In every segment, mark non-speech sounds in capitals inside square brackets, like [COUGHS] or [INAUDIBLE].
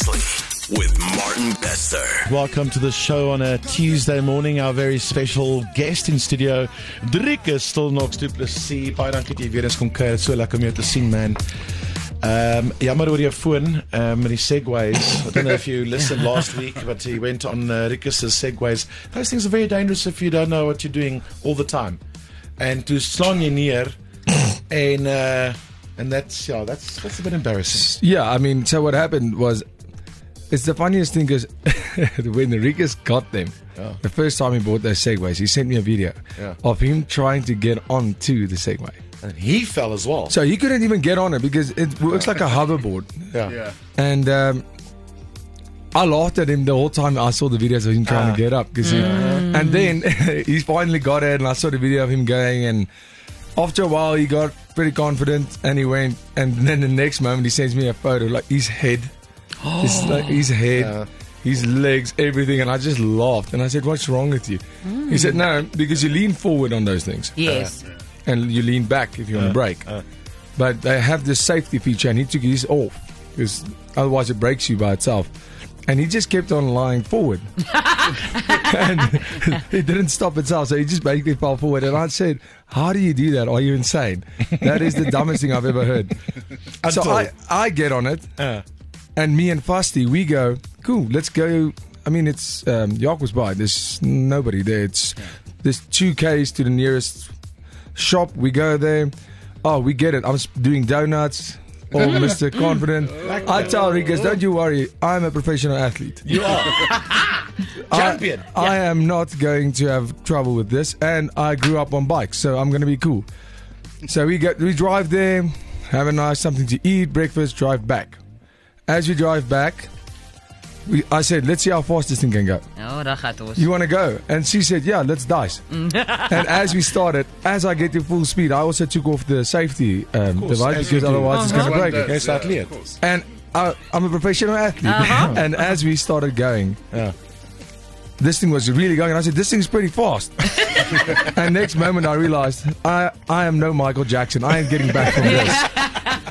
Seriously, with Martin Bester. Welcome to the show on a Tuesday morning. Our very special guest in studio, Dricus Stillknocks du Plessis. Baie dankie dat jy weer eens kom kuier. So lekker om jou te sien, man. Um, jammer oor jou foon um, met die segways. I don't know if you listened last week, but he went on uh, Rickus's segways. Those things are very dangerous if you don't know what you're doing all the time. And to slaan jy neer [COUGHS] en uh, and that's yeah, that's that's a bit embarrassing. Yeah, I mean, so what happened was, it's the funniest thing because [LAUGHS] when Enriquez got them, Yeah. the first time he bought those Segways, he sent me a video Yeah. of him trying to get onto the Segway. And he fell as well. So he couldn't even get on it because it works like a hoverboard. [LAUGHS] yeah. And um, I laughed at him the whole time I saw the videos of him trying Ah. to get up. Cause he, and then [LAUGHS] he finally got it, and I saw the video of him going. And after a while, he got pretty confident, and he went. And then the next moment, he sends me a photo, like his head, his, [GASPS] like, his head, Yeah. his legs, everything. And I just laughed, and I said, "What's wrong with you?" He said, "No, because you lean forward on those things, Yes. and you lean back if you want to brake." uh. but they have this safety feature, and he took his off because otherwise it breaks you by itself. And he just kept on lying forward, [LAUGHS] [LAUGHS] and [LAUGHS] it didn't stop itself. So he just basically fell forward. And I said, "How do you do that? Are you insane? That is the dumbest thing I've ever heard." so I, I get on it, Uh, and me and Fusty, we go, cool, let's go. I mean, it's um, York was by. There's nobody there. It's there's two k's to the nearest shop. We go there. Oh, we get it. I'm doing donuts. [LAUGHS] Oh, Mr. Confident. I tell Rikas, don't you worry. I'm a professional athlete. you are [LAUGHS] [LAUGHS] champion. I, I am not going to have trouble with this, and I grew up on bikes, so I'm going to be cool. So we get we drive there, have a nice something to eat, breakfast, drive back. As we drive back, we, I said, "Let's see how fast this thing can go." Oh, dat gaat ons. You want to go? And she said, "Yeah, let's dice." [LAUGHS] and as we started, as I get to full speed, I also took off the safety um, course, device as you because do. otherwise it's going to break. Yes, athlete. And I, I'm a professional athlete. [LAUGHS] and as we started going, Yeah. this thing was really going. And I said, this thing's pretty fast. [LAUGHS] and next moment I realized I, I am no Michael Jackson. I am getting back from this.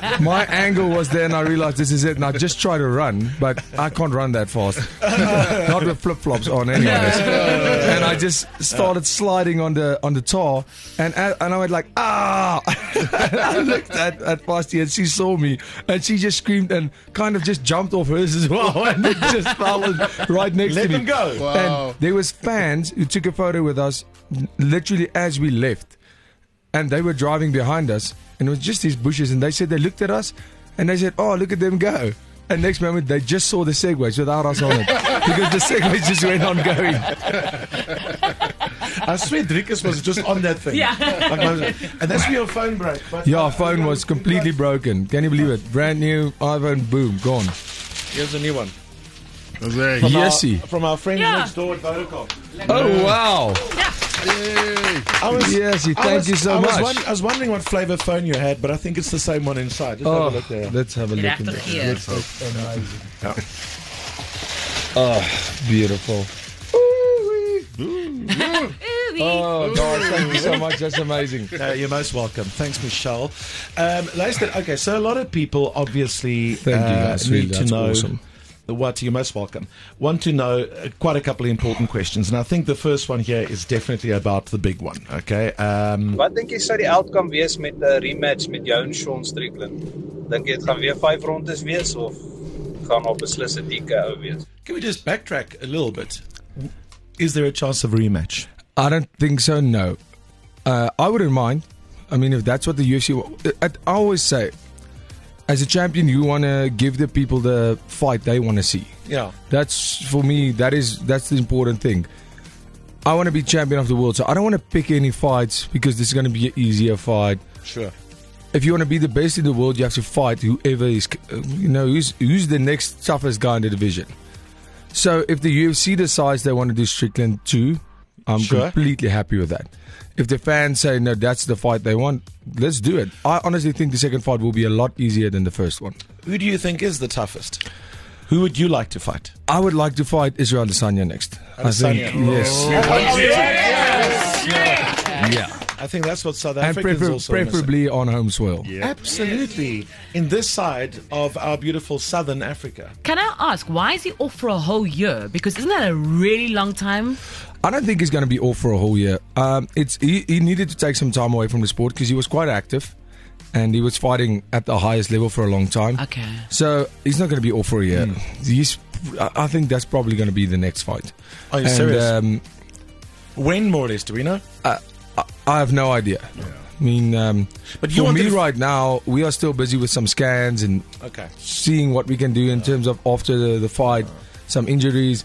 [LAUGHS] My angle was there and I realized this is it. And I just try to run, but I can't run that fast. [LAUGHS] Not with flip flops on anyways. and I just started sliding on the on the tar and and I went like, ah [LAUGHS] I looked at, at Fasti and she saw me and she just screamed and kind of just jumped off hers as well and it just fell right next Let to me. Let them go. Wow. And there was fans who took a photo with us literally as we left. And they were driving behind us and it was just these bushes and they said they looked at us and they said, Oh, look at them go. And next moment they just saw the segways without us on it. [LAUGHS] because the segways just went on going. I swear Dricus was just on that thing. Yeah. Like and that's where your phone broke. But Yeah, our phone was completely broken. Can you believe it? Brand new iPhone, boom, gone. Here's a new one. That's right. From Yesy. Our, from our friend Yeah. next door at Vodacom. Oh wow! I was, Yesy, I thank was- you so I was, much. won- I was wondering what flavor phone you had, but I think it's the same one inside. Just have a Oh, look there. let's have a look. in Regtig there. geur. Oh, beautiful. Oh, guys, thank you so much. That's amazing. No, [LAUGHS] you're most welcome. Thanks, Michelle. Um, Luister, okay, so a lot of people obviously Thank you, uh, need really- to know awesome. What you're most welcome. Want to know uh, quite a couple of important questions, and I think the first one here is definitely about the big one. Okay, um, Wat dink jy sou die outcome wees met 'n rematch met jou en Sean Strickland? Dink jy dit gaan weer 5 rondes wees of gaan op beslis 'n DK wees? can we just backtrack a little bit? Is there a chance of a rematch? I don't think so. No, uh, I wouldn't mind. I mean, if that's what the UFC, I, I always say, as a champion, you want to give the people the fight they want to see. Yeah, That's for me. That is that's the important thing. I want to be champion of the world, so I don't want to pick any fights because this is going to be an easier fight. sure. If you want to be the best in the world, you have to fight whoever is, uh, you know, who's who's the next toughest guy in the division. So if the UFC decides they want to do Strickland two, I'm Sure. completely happy with that. If the fans say no, that's the fight they want, let's do it. I honestly think the second fight will be a lot easier than the first one. Who do you think is the toughest? Who would you like to fight? I would like to fight Israel Adesanya next. I think Adesanya. yes. Oh, Yeah. I think that's what South and Africans prefer- also wanna say. preferably on home soil. Absolutely. In this side of our beautiful southern Africa. Can I ask, why is he off for a whole year? Because isn't that a really long time? I don't think he's going to be off for a whole year. Um, it's he, he needed to take some time away from the sport because he was quite active, and he was fighting at the highest level for a long time. Okay. So he's not going to be off for a year. He's. I I think that's probably going to be the next fight. Are you and, serious? Um, When more or less, do we know? I, I have no idea. Yeah. I mean, um, But you for me to- right now, we are still busy with some scans and Okay. seeing what we can do in terms of after the, the fight, some injuries.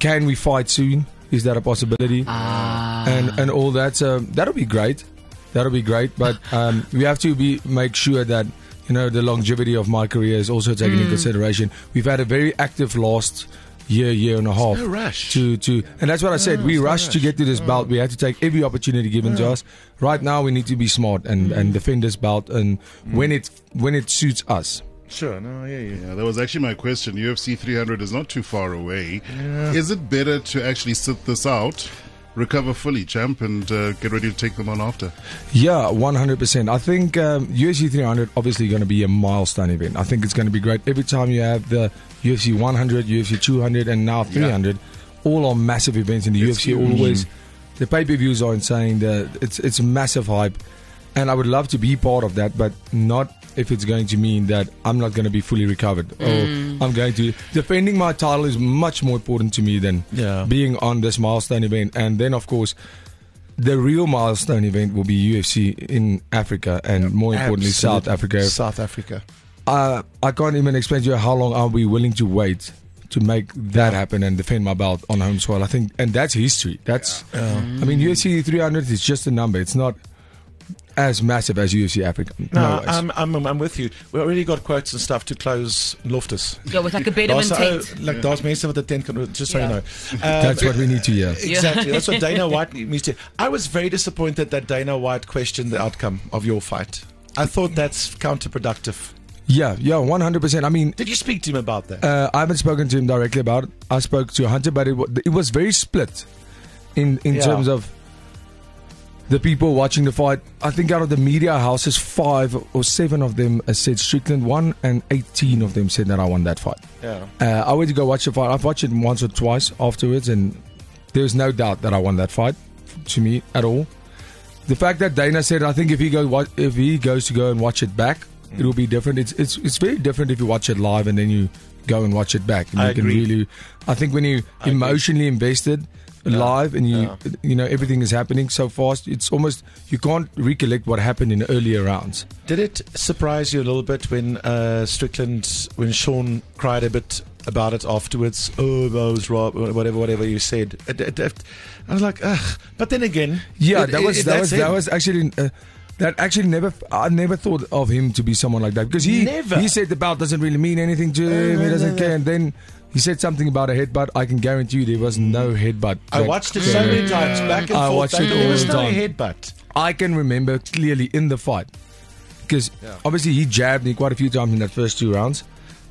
Can we fight soon? Is that a possibility? And and all that. So that'll be great. That'll be great. But [LAUGHS] um, we have to be make sure that you know the longevity of my career is also taken in consideration. We've had a very active last year, year and a half. no rush. To to and that's what I said. we it's no rushed to get to this belt. We had to take every opportunity given to us. Right now, we need to be smart and and defend this belt and when it when it suits us. Sure, no, yeah, yeah. Yeah, that was actually my question. UFC 300 is not too far away. Is it better to actually sit this out, recover fully, champ, and uh, get ready to take them on after? Yeah, one hundred percent. I think um, UFC 300 obviously going to be a milestone event. I think it's going to be great. Every time you have the UFC 100, UFC 200, and now 300, all are massive events in the It's UFC. huge. Always, the pay per views are insane. The, it's it's a massive hype, and I would love to be part of that, but not if it's going to mean that I'm not going to be fully recovered or I'm going to defending my title is much more important to me than Yeah. being on this milestone event, and then of course the real milestone event will be UFC in Africa and more importantly South Africa. South Africa. Uh, I can't even explain to you how long are we willing to wait to make that happen and defend my belt on home soil. I think, and that's history. That's, I mean, UFC 300 is just a number. It's not as massive as UFC Africa. No, ways. I'm, I'm, I'm with you. We already got quotes and stuff to close Loftus. Go with like a Bedouin Daar's tent. ou- like daar's mense wat 'n tent kan just so you know. [LAUGHS] Uh, that's what we need to hear. [LAUGHS] Exactly. That's what Dana White needs to. I was very disappointed that Dana White questioned the outcome of your fight. I thought that's counterproductive. Yeah, yeah, 100%. I mean, Did you speak to him about that? Uh, I haven't spoken to him directly about it. I spoke to Hunter, but it, wa- it was very split in in Yeah. terms of the people watching the fight. I think out of the media houses, five or seven of them uh, said Strickland won, and 18 of them said that I won that fight. yeah. Uh, I went to go watch the fight. I've watched it once or twice afterwards, and there's no doubt that I won that fight. To me, at all. The fact that Dana said, I think if he goes, if he goes to go and watch it back, it will be different. It's it's it's very different if you watch it live and then you go and watch it back. And I you can agree. really, I think when you I agree. emotionally invested live and you you know everything is happening so fast, it's almost you can't recollect what happened in earlier rounds. Did it surprise you a little bit when uh, Strickland, when Sean cried a bit about it afterwards? Oh, I was right, whatever, whatever you said. I was like, ugh. But then again, Yeah, it- that was it- that was that's that was actually uh, that actually never I never thought of him to be someone like that because he Never. he said the belt doesn't really mean anything to him. He doesn't care, and then he said something about a headbutt. I can guarantee you there was no headbutt. I watched it so many times, back and I forth. watched it and- there was the no time. headbutt. I can remember clearly in the fight because obviously he jabbed me quite a few times in that first two rounds,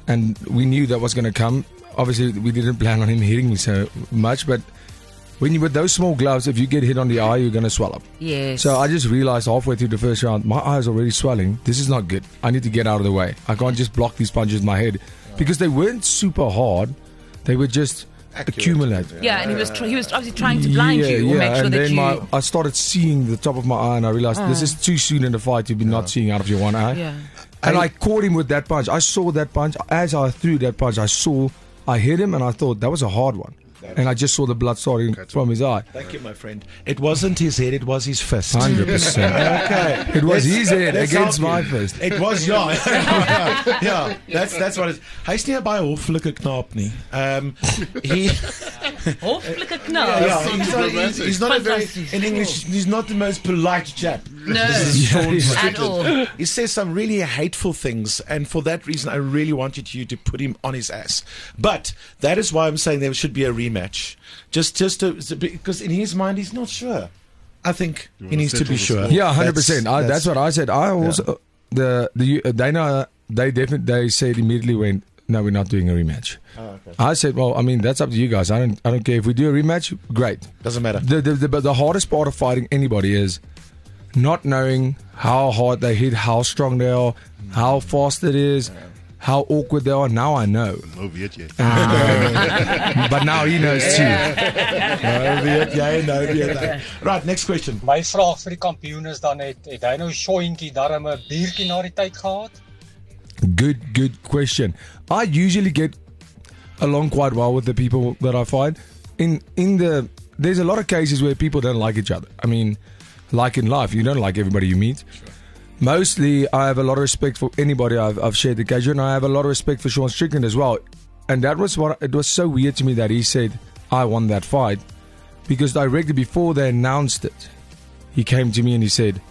and we knew that was going to come. Obviously, we didn't [LAUGHS] plan on him hitting me so much, but when you with those small gloves, if you get hit on the eye, you're going to swell up. Yes. So I just realized halfway through the first round, my eyes are already swelling. This is not good. I need to get out of the way. I can't just block these punches with my head because they weren't super hard. They were just Accurate. accumulate. yeah, and he was tr- he was obviously trying to blind yeah, you or yeah. make sure and that then you. my, I started seeing the top of my eye, and I realized this ah. is too soon in the fight to be not seeing out of your one eye. yeah. And I, caught him with that punch. I saw that punch as I threw that punch. I saw, I hit him, and I thought that was a hard one. And I just saw the blood starting from his eye. Thank you, my friend. It wasn't his head; it was his fist. Hundred percent. [LAUGHS] Okay. It was Let's- his head against my fist. It was ja. [LAUGHS] ja, [LAUGHS] that's that's what it is. Hy's nie 'n baie hoflike knaap nie. Um he Hoflike knap. yeah, he's not, he's, he's not a very in English he's not the most polite chap. No, This is at all. He says some really hateful things, and for that reason, I really wanted you to put him on his ass. But that is why I'm saying there should be a rematch, just just to, because in his mind he's not sure. I think he wanna needs to be sure. score. Yeah, hundred percent. That's- That's what I said. I also the the uh, Dana they definitely they said immediately when no, we're not doing a rematch. Oh, okay. I said, well, I mean that's up to you guys. I don't I don't care if we do a rematch. Great. Doesn't matter. The the, the the hardest part of fighting anybody is not knowing how hard they hit, how strong they are, how fast it is, how awkward they are. Now I know. No weet jy. But now he knows too. Nou weet jy, nou weet hy. Right, next question. My vraag vir die kampioen is dan het het hy nou Shoentjie darm 'n biertjie na die tyd gehad? Good, good question. I usually get along quite well with the people that I find. In in the there's a lot of cases where people don't like each other. I mean, like in life, you don't like everybody you meet. Mostly, I have a lot of respect for anybody I've, I've shared the occasion. I have a lot of respect for Sean Strickland as well. And that was what it was so weird to me that he said I won that fight because directly before they announced it, he came to me and he said,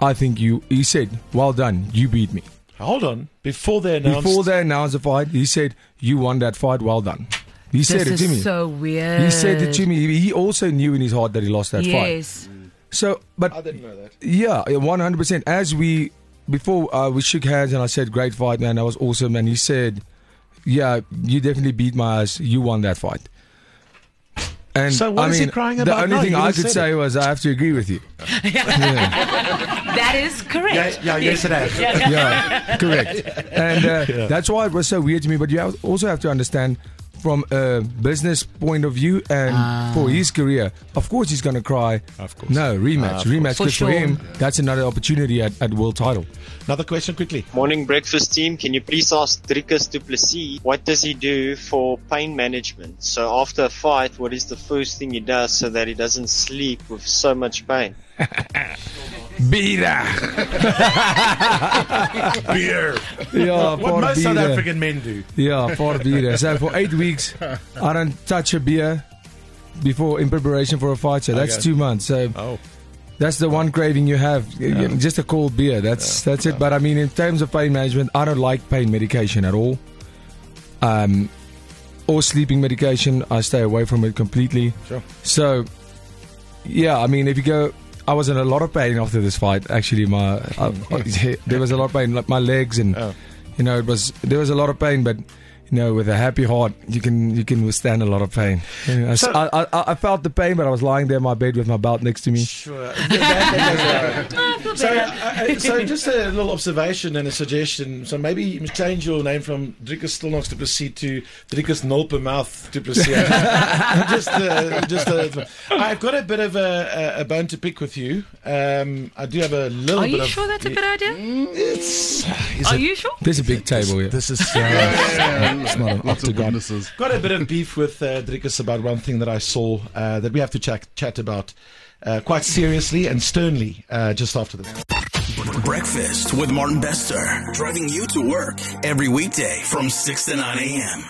"I think you." He said, "Well done, you beat me." Hold on. Before they announced Before they announced the fight, he said, "You won that fight. Well done." He This said it to me. so weird. he said it to me. He he also knew in his heart that he lost that fight. Yes. So, but I didn't know that. yeah, one hundred percent. As we before uh, we shook hands and I said, "Great fight, man. That was awesome." And he said, "Yeah, you definitely beat my ass. You won that fight." And So what I is he mean, crying the only now? thing I even could said say was, "I have to agree with you." [LAUGHS] That is correct. Yeah, yeah, yes it has. yeah, correct. [LAUGHS] And uh, that's why it was so weird to me. But you also have to understand from a business point of view and for his career, of course he's going to cry. Of course. No, rematch. Ah, rematch. For Because for, sure. him, that's another opportunity at, at world title. Another question quickly. Morning breakfast team. Can you please ask Dricus du Plessis what does he do for pain management? So after a fight, what is the first thing he does so that he doesn't sleep with so much pain? [LAUGHS] Beer. [LAUGHS] Beer. Yeah, What most South. African men do. Yeah, for beer. So for eight weeks, I don't touch a beer before in preparation for a fight. So that's Okay. two months. So Oh. That's the one craving you have. Know, Just a cold beer. That's that's it. But I mean, in terms of pain management, I don't like pain medication at all. Um, or sleeping medication, I stay away from it completely. Sure. So, yeah, I mean, if you go, I was in a lot of pain after this fight. Actually, my uh, [LAUGHS] there was a lot of pain, like my legs, and Oh. you know, it was there was a lot of pain, but. You know, with a happy heart, you can you can withstand a lot of pain. You know, So- I, I, I felt the pain, but I was lying there in my bed with my belt next to me. Sure. [LAUGHS] [LAUGHS] so, uh, so just a little observation and a suggestion. So maybe you change your name from Dricus Stillknocks Duplessis to Dricus Nulpermouth du Plessis. just, uh, just uh, I've got a bit of a, a, a bone to pick with you. Um, I do have a little Are bit you of. sure that's a good idea? It's, is Are it- you sure? There's a big table here. This is. [LAUGHS] It's not an Lots of octagon. witnesses. Got a bit of beef with uh, Dricus about one thing that I saw uh, that we have to chat, chat about uh, quite seriously and sternly uh, just after this. Breakfast with Martin Bester. Driving you to work every weekday from 6 to 9 a.m.